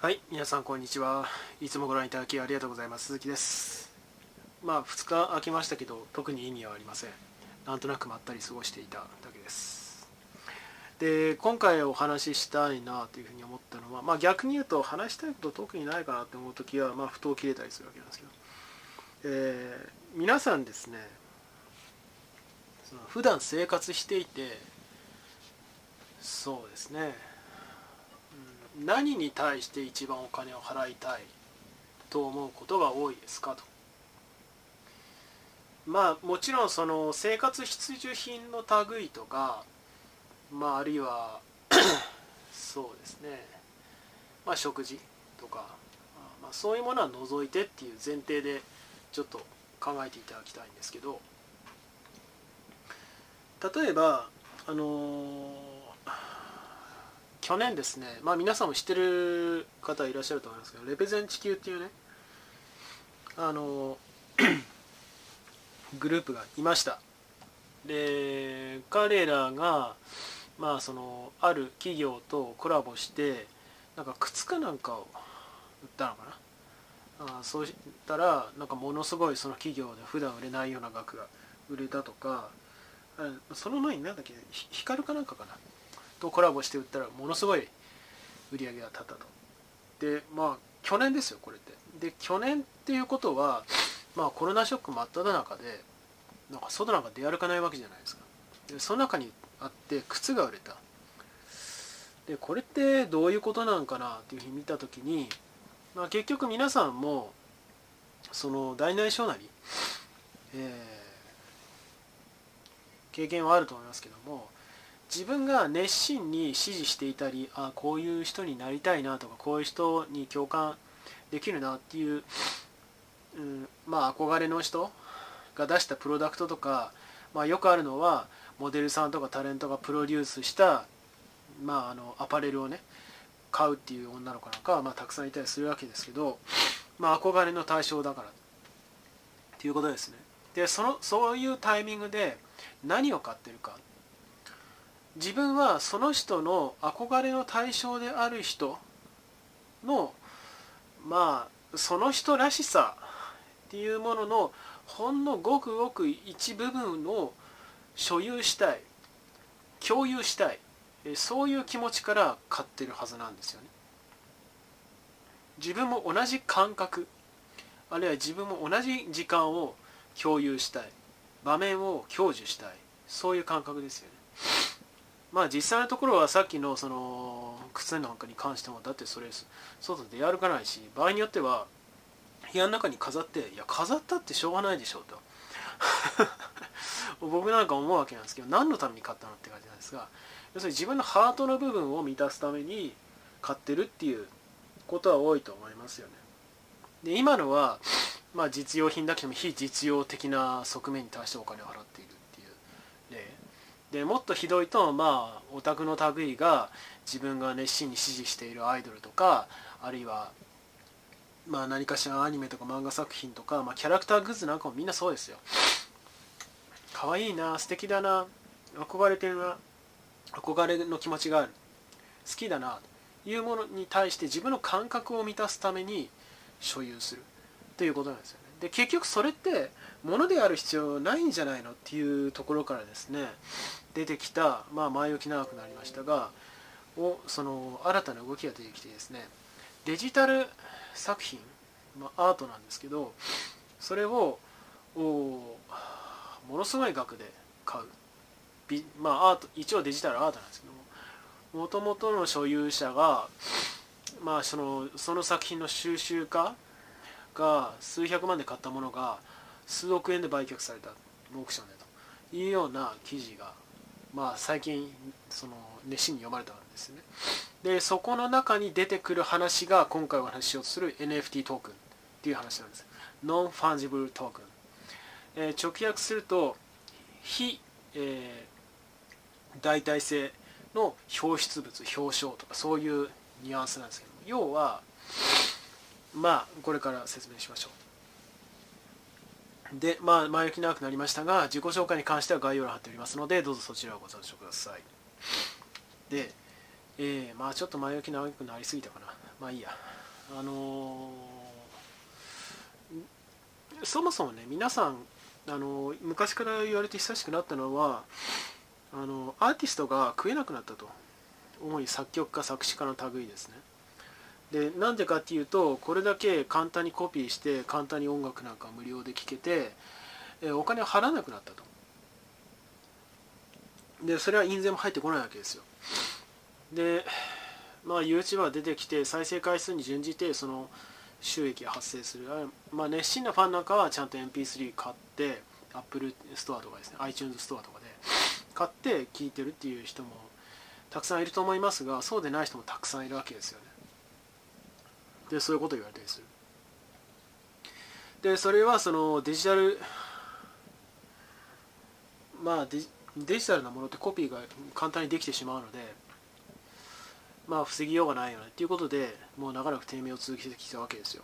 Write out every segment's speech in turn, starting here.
はい皆さんこんにちは。いつもご覧いただきありがとうございます。鈴木です。まあ2日空きましたけど特に意味はありません。なんとなくまったり過ごしていただけです。で今回お話ししたいなというふうに思ったのは、まあ、逆に言うと話したいこと特にないかなって思う時は、まあ、ふと切れたりするわけなんですけど、えー、皆さんですねその普段生活していてそうですね。何に対して一番お金を払いたい？と思うことが多いですかと。まあもちろんその生活必需品の類とかまああるいは そうですね。まあ食事とか、まあ、そういうものは除いてっていう前提でちょっと考えていただきたいんですけど例えばあのー去年ですね、まあ、皆さんも知ってる方いらっしゃると思いますけどレペゼン地球っていうねあの グループがいました。で彼らがまあそのある企業とコラボしてなんか靴かなんかを売ったのかな？あそうしたらなんかものすごいその企業で普段売れないような額が売れたとかその前に何だっけ光かなんかかな？とコラボして売ったらものすごい売り上げが立ったと。でまあ去年ですよこれって。で去年っていうことはまあコロナショック真っ只中でなんか外なんか出歩かないわけじゃないですか。でその中にあって靴が売れた。でこれってどういうことなんかなっていうふうに見た時に、まあ、結局皆さんもその大内小なり、えー、経験はあると思いますけども自分が熱心に支持していたりあこういう人になりたいなとかこういう人に共感できるなっていう、うん、まあ憧れの人が出したプロダクトとか、まあ、よくあるのはモデルさんとかタレントがプロデュースした、まあ、あのアパレルをね買うっていう女の子なんかは、まあ、たくさんいたりするわけですけど、まあ、憧れの対象だからっていうことですね。でそのそういうタイミングで何を買ってるか自分はその人の憧れの対象である人のまあその人らしさっていうもののほんのごくごく一部分を所有したい共有したいそういう気持ちから買ってるはずなんですよね。自分も同じ感覚あるいは自分も同じ時間を共有したい場面を享受したいそういう感覚ですよね。まあ実際のところはさっきのその靴なんかに関してもだってそれ外で出歩かないし場合によっては部屋の中に飾っていや飾ったってしょうがないでしょうと。僕なんか思うわけなんですけど何のために買ったのって感じなんですが要するに自分のハートの部分を満たすために買ってるっていうことは多いと思いますよね。で今のはまあ実用品だけども非実用的な側面に対してお金を払っている。でもっとひどいとまあオタクの類が自分が熱心に支持しているアイドルとかあるいはまあ何かしらアニメとか漫画作品とか、まあ、キャラクターグッズなんかもみんなそうですよ。可愛いな素敵だな憧れてるな憧れの気持ちがある好きだなというものに対して自分の感覚を満たすために所有するということなんですよね。で結局それって物である必要ないんじゃないのっていうところからですね出てきた、まあ、前置き長くなりましたがをその新たな動きが出てきてですねデジタル作品、まあ、アートなんですけどそれをものすごい額で買う。まあアート一応デジタルアートなんですけどももともとの所有者がまあそのその作品の収集家が数百万で買ったものが数億円で売却されたオークションでと。いうような記事が、まあ、最近その熱心に読まれたんですね。でそこの中に出てくる話が今回お話ししようとする NFT トークンっていう話なんです。ノンファンジブルトークン、えー、直訳すると非、えー、代替性の表出物表彰とかそういうニュアンスなんですけど要はまあこれから説明しましょうで、まあ、前置き長くなりましたが、自己紹介に関しては概要欄貼っておりますので、どうぞそちらをご参照ください。で、えー、まあちょっと前置き長くなりすぎたかな。まあいいやあのーそもそもね皆さんあの昔から言われて久しくなったのはあのアーティストが食えなくなったと主に作曲家作詞家の類ですねでなんでかっていうとこれだけ簡単にコピーして簡単に音楽なんか無料で聴けてえお金を払わなくなったと。でそれは印税も入ってこないわけですよ。でまあ YouTuber 出てきて再生回数に準じてその収益が発生する。まあ熱心なファンなんかはちゃんと MP3 買って Apple ストアとかですね iTunes ストアとかで買って聴いてるっていう人もたくさんいると思いますがそうでない人もたくさんいるわけですよね。でそういうことを言われたりする。でそれはそのデジタルまあデデジタルなものってコピーが簡単にできてしまうのでまあ防ぎようがないよね。っていうことでもう長らく低迷を続けてきたわけですよ。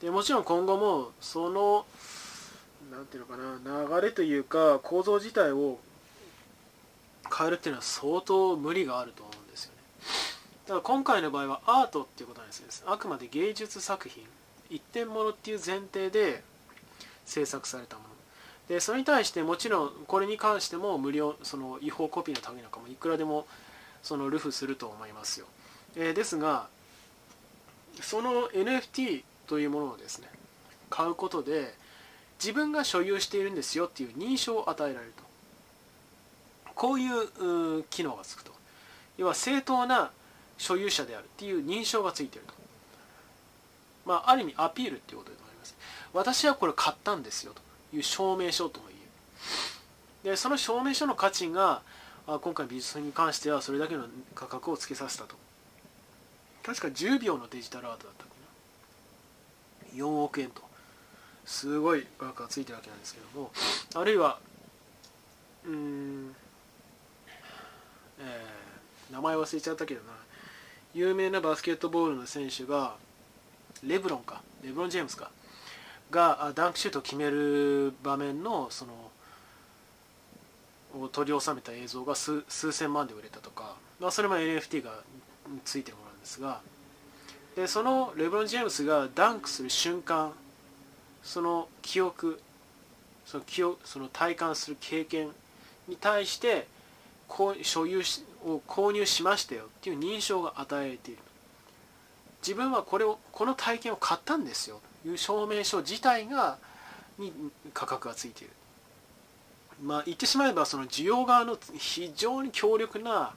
でもちろん今後もそのなんていうのかな流れというか構造自体を変えるっていうのは相当無理があると思う。んですだから今回の場合はアートっていうことなんですあくまで芸術作品一点物っていう前提で制作されたもの。でそれに対してもちろんこれに関しても無料その違法コピーのためなんかもいくらでもそのルフすると思いますよ、えー、ですがその NFT というものをですね買うことで自分が所有しているんですよっていう認証を与えられると。こういう機能がつくと。要は正当な所有者であるっていう認証がついてると。まあある意味アピールっていうことでもあります。私はこれ買ったんですよという証明書とも言える。でその証明書の価値が今回美術品に関してはそれだけの価格をつけさせたと。確か10秒のデジタルアートだったかな。4億円と。すごい価格がついてるわけなんですけども。あるいはうんえー、名前忘れちゃったけどな。有名なバスケットボールの選手がレブロンか。レブロン・ジェームスか。がダンクシュートを決める場面のそのを取り収めた映像が数千万で売れたとか、まあ、それも NFT がついてるものなんですが。でそのレブロン・ジェームスがダンクする瞬間その記憶その記憶その体感する経験に対してこう所有しを購入しましたよっていう認証が与えられている。自分はこれをこの体験を買ったんですよ。という証明書自体がに価格がついている。まあ言ってしまえばその需要側の非常に強力な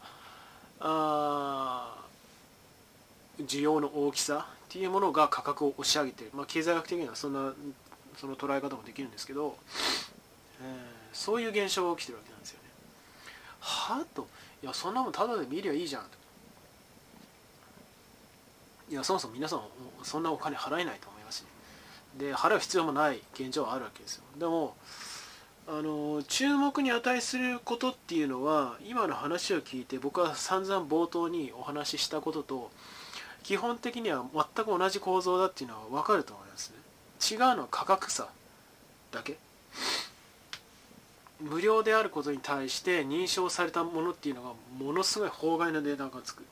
あ需要の大きさっていうものが価格を押し上げている、まあ、経済学的にはそんなその捉え方もできるんですけど、えー、そういう現象が起きてるわけなんですよね。はあといやそんなもんただで見りゃいいじゃん。いやそもそも皆さんそんなお金払えないと思いますし、ね、で払う必要もない現状はあるわけですよ。でもあの注目に値することっていうのは今の話を聞いて僕は散々冒頭にお話ししたことと基本的には全く同じ構造だっていうのは分かると思いますね。違うのは価格差だけ。無料であることに対して認証されたものっていうのがものすごい法外な値段がつく。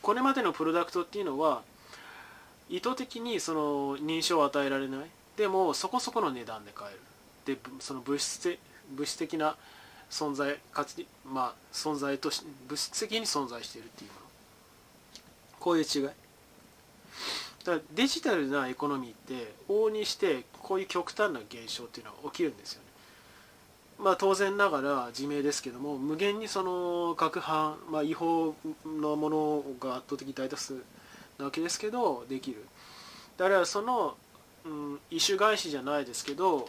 これまでのプロダクトっていうのは意図的にその認証を与えられない。でもそこそこの値段で買える。でその物質物質的な存在価値まあ存在とし物質的に存在しているっていうもの。こういう違い。だからデジタルなエコノミーって往々にしてこういう極端な現象っていうのが起きるんですよね。まあ当然ながら自明ですけども無限にその各犯、まあ、違法のものが圧倒的大多数なわけですけどできる。だからその、うん、異種返しじゃないですけど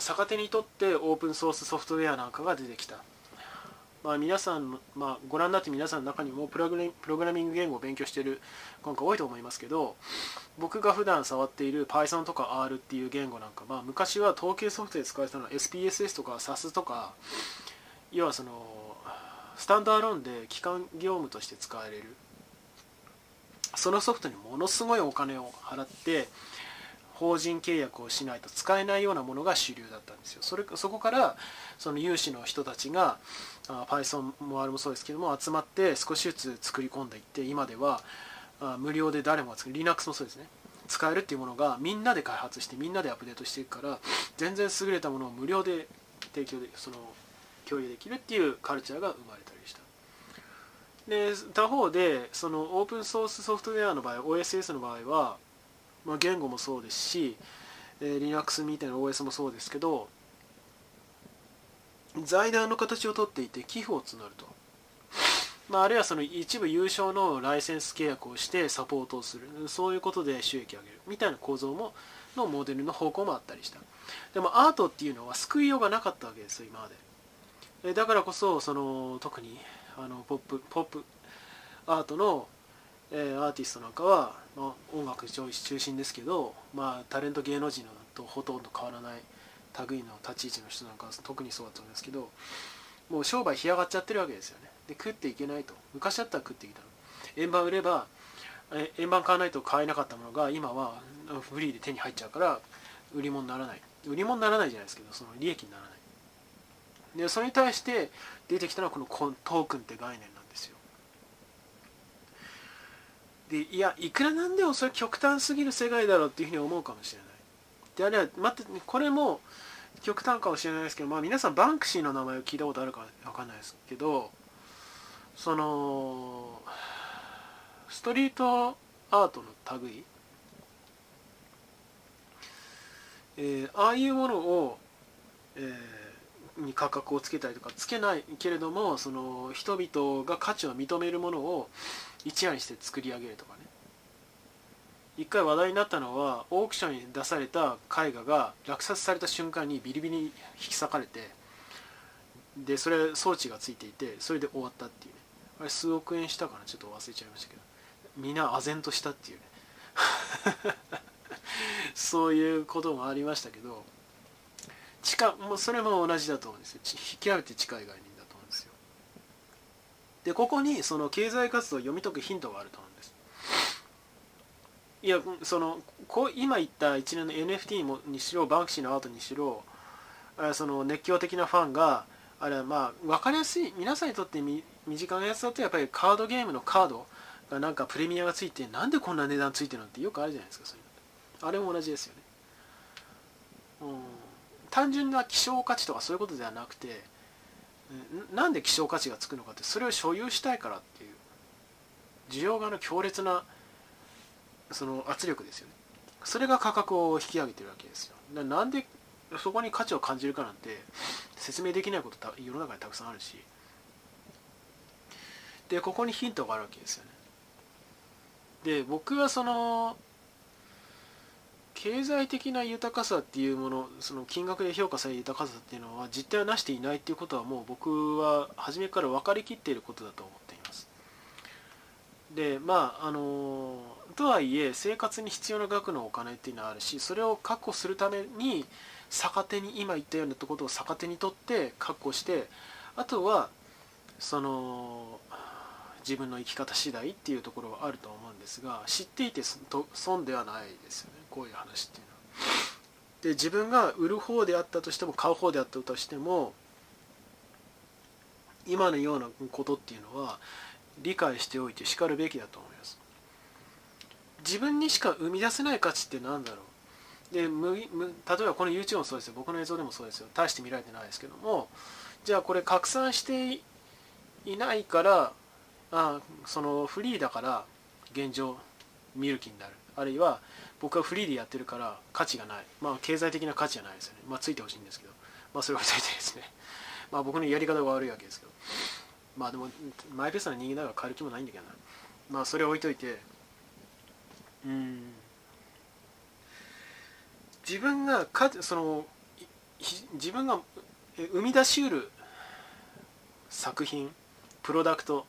逆手にとってオープンソースソフトウェアなんかが出てきた、まあ、皆さん、まあ、ご覧になって皆さんの中にもプログラミング言語を勉強している今回多いと思いますけど僕が普段触っている Python とか R っていう言語なんか、まあ、昔は統計ソフトで使われたのは SPSS とか SAS とか要はそのスタンドアローンで基幹業務として使われる。そのソフトにものすごいお金を払って法人契約をしないと使えないようなものが主流だったんですよ。それそこからその有志の人たちが Python もあれもそうですけども集まって少しずつ作り込んでいって今では無料で誰もが使う Linux もそうですね。使えるっていうものがみんなで開発してみんなでアップデートしていくから全然優れたものを無料で提供でその共有できるっていうカルチャーが生まれたりした。で他方でそのオープンソースソフトウェアの場合 OSS の場合は、まあ、言語もそうですし、えー、Linux みたいな OS もそうですけど財団の形をとっていて寄付を募ると、まあ、あるいはその一部優勝のライセンス契約をしてサポートをする。そういうことで収益を上げる。みたいな構造ものモデルの方向もあったりした。でもアートっていうのは救いようがなかったわけですよ今まで。だからこそその特にあのポップポップアートの、えー、アーティストなんかは、まあ、音楽中心ですけど、まあ、タレント芸能人とほとんど変わらない類の立ち位置の人なんかは特にそうだったんですけどもう商売干上がっちゃってるわけですよね。で食っていけないと。昔だったら食っていけたの。円盤売れば円盤買わないと買えなかったものが今はフリーで手に入っちゃうから売り物にならない。売り物にならないじゃないですけどその利益にならない。でそれに対して出てきたのはこのトークンって概念でいやいくらなんでもそれ極端すぎる世界だろうっていうふうに思うかもしれない。であれは待ってこれも極端かもしれないですけど、まあ、皆さんバンクシーの名前を聞いたことあるか分かんないですけどそのストリートアートの類、えー、ああいうものを、えー、に価格をつけたりとかつけないけれどもその人々が価値を認めるものを一夜にして作り上げるとかね。一回話題になったのはオークションに出された絵画が落札された瞬間にビリビリに引き裂かれてでそれ装置がついていてそれで終わったっていうね。あれ数億円したかな？ちょっと忘れちゃいましたけど。みんな唖然としたっていうね。そういうこともありましたけど近もうそれも同じだと思うんですよ。極めて近い概念。でここにその経済活動を読み解くヒントがあると思うんです。いやそのこ今言った一連の NFT もにしろバンクシーのアートにしろその熱狂的なファンがあれはまあ分かりやすい皆さんにとって身近なやつだとやっぱりカードゲームのカードがなんかプレミアがついてなんでこんな値段ついてるのってよくあるじゃないですかそういうのあれも同じですよね、うん、単純な希少価値とかそういうことではなくてなんで希少価値がつくのかってそれを所有したいからっていう需要側の強烈なその圧力ですよね。それが価格を引き上げてるわけですよ。なんでそこに価値を感じるかなんて説明できないこと世の中にたくさんあるし。でここにヒントがあるわけですよね。で僕はその経済的な豊かさっていうものその金額で評価される豊かさっていうのは実態を成していないっていうことはもう僕は初めから分かりきっていることだと思っています。でまああのとはいえ生活に必要な額のお金っていうのはあるしそれを確保するために逆手に今言ったようなことを逆手にとって確保してあとはその自分の生き方次第っていうところはあると思うんですが知っていて損ではないですよね。こういう話っていうの。は。で自分が売る方であったとしても買う方であったとしても今のようなことっていうのは理解しておいてしかるべきだと思います。自分にしか生み出せない価値って何だろう。でむむ例えばこの YouTube もそうですよ。僕の映像でもそうですよ。大して見られてないですけども。じゃあこれ拡散していないからあそのフリーだから現状見る気になる。あるいは僕はフリーでやってるから価値がない。まあ経済的な価値じゃないですよね。まあついてほしいんですけど。まあそれはついてですね。まあ僕のやり方が悪いわけですけど。まあでもマイペースな人間だから変える気もないんだけどな。まあそれ置いといて。うん。自分がかその自分が生み出しうる作品プロダクト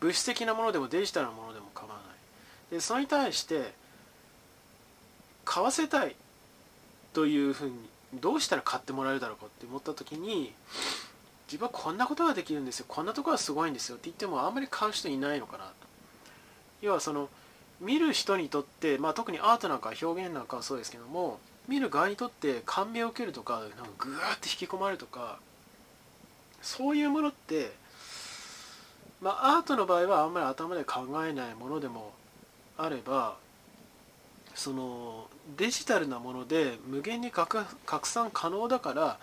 物質的なものでもデジタルなものでも構わない。でそれに対して買わせたいというふうにどうしたら買ってもらえるだろうかって思った時に自分はこんなことができるんですよ。こんなところはすごいんですよって言ってもあんまり買う人いないのかなと。要はその見る人にとって、まあ、特にアートなんか表現なんかはそうですけども見る側にとって感銘を受けるとかなんかグワーって引き込まれるとかそういうものってまあ、アートの場合はあんまり頭で考えないものでもあればそのデジタルなもので無限に拡散可能だから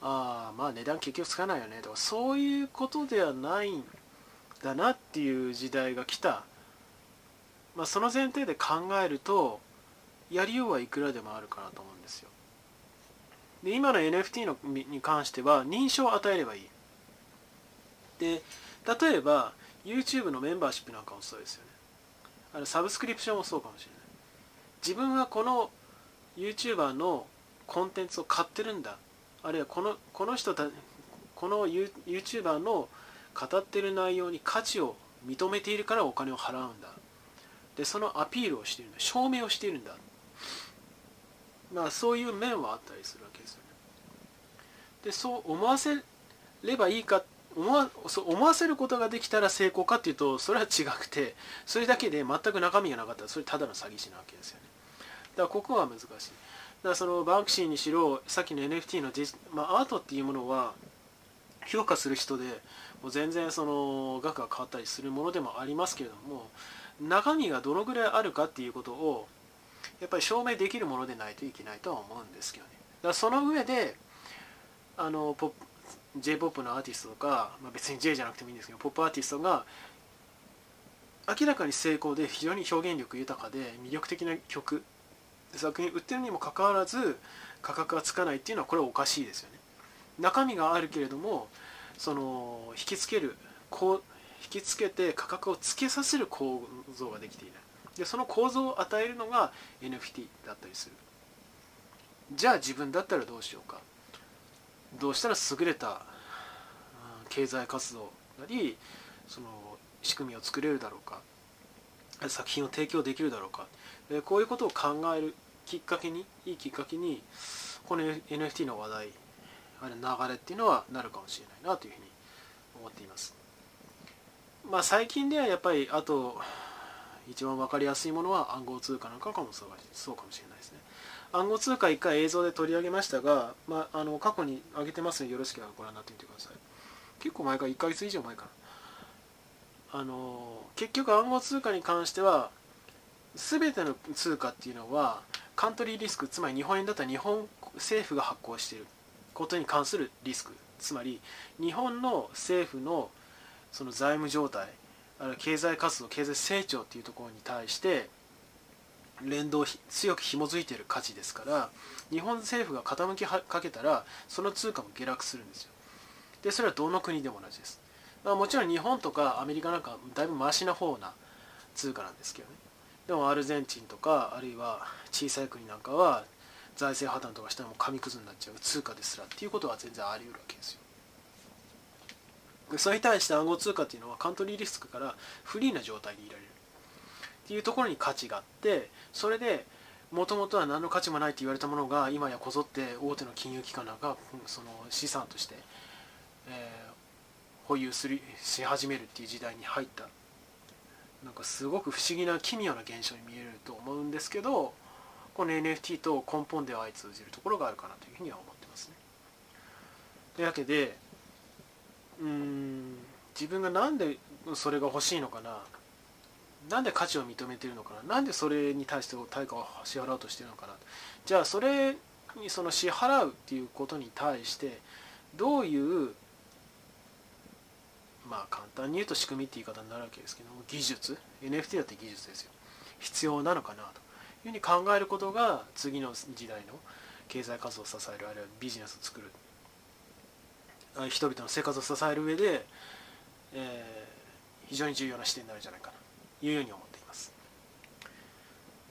あまあ値段結局つかないよねとかそういうことではないんだなっていう時代が来た、まあ、その前提で考えるとやりようはいくらでもあるかなと思うんですよ。で今の NFT のに関しては認証を与えればいい。で例えば YouTube のメンバーシップなんかもそうですよね。あのサブスクリプションもそうかもしれない。自分はこの YouTuber のコンテンツを買ってるんだ。あるいはこのこの人たこの YouTuber の語ってる内容に価値を認めているからお金を払うんだ。でそのアピールをしているんだ。証明をしているんだ。まあそういう面はあったりするわけですよね。でそう思わせればいいか思わそう思わせることができたら成功かっていうとそれは違くてそれだけで全く中身がなかったらそれただの詐欺師なわけですよね。からここは難しい。だからそのバンクシーにしろさっきの NFT のまあ、アートっていうものは評価する人でもう全然その額が変わったりするものでもありますけれども中身がどのぐらいあるかっていうことをやっぱり証明できるものでないといけないとは思うんですけどね。だからその上であのポップ J−POP のアーティストとか、まあ、別に J じゃなくてもいいんですけどポップアーティストが明らかに成功で非常に表現力豊かで魅力的な曲作品売ってるにもかかわらず価格がつかないっていうのはこれはおかしいですよね。中身があるけれどもその引きつけるこう引きつけて価格をつけさせる構造ができていない。でその構造を与えるのが NFT だったりする。じゃあ自分だったらどうしようか。どうしたら優れた経済活動なりその仕組みを作れるだろうか。作品を提供できるだろうか。こういうことを考えるきっかけにいいきっかけにこの NFT の話題あれ流れっていうのはなるかもしれないなというふうに思っています。まあ最近ではやっぱりあと一番分かりやすいものは暗号通貨なんかかもそうかもしれないですね。暗号通貨1回映像で取り上げましたが、まあ、あの過去に上げてますのでよろしければご覧になってみてください。結構前から1ヶ月以上前かな。あの結局暗号通貨に関しては全ての通貨っていうのはカントリーリスクつまり日本円だったら日本政府が発行していることに関するリスク。つまり日本の政府のその財務状態あるいは経済活動経済成長っていうところに対して連動強く紐づいている価値ですから日本政府が傾きかけたらその通貨も下落するんですよ。でそれはどの国でも同じです、まあ、もちろん日本とかアメリカなんかだいぶマシな方な通貨なんですけどね。でもアルゼンチンとかあるいは小さい国なんかは財政破綻とかしたらもう紙くずになっちゃう通貨ですらっていうことは全然あり得るわけですよ。でそれに対して暗号通貨っていうのはカントリーリスクからフリーな状態でいられる。っていうところに価値があってそれでもともとは何の価値もないって言われたものが今やこぞって大手の金融機関なんかその資産として、え、保有するし始めるっていう時代に入った。なんかすごく不思議な奇妙な現象に見えると思うんですけどこの NFT と根本では相通じるところがあるかなというふうには思ってますね。というわけでうん自分が何でそれが欲しいのかな。なんで価値を認めてるのかな。なんでそれに対して対価を支払おうとしてるのかな。じゃあそれにその支払うっていうことに対してどういうまあ簡単に言うと仕組みって言い方になるわけですけども技術？NFT だって技術ですよ。必要なのかなと。いうふうに考えることが次の時代の経済活動を支えるあるいはビジネスを作る人々の生活を支える上で、えー、非常に重要な視点になるんじゃないかなというように思っています。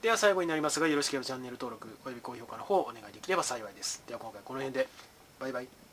では最後になりますがよろしければチャンネル登録および高評価の方をお願いできれば幸いです。では今回この辺で。バイバイ。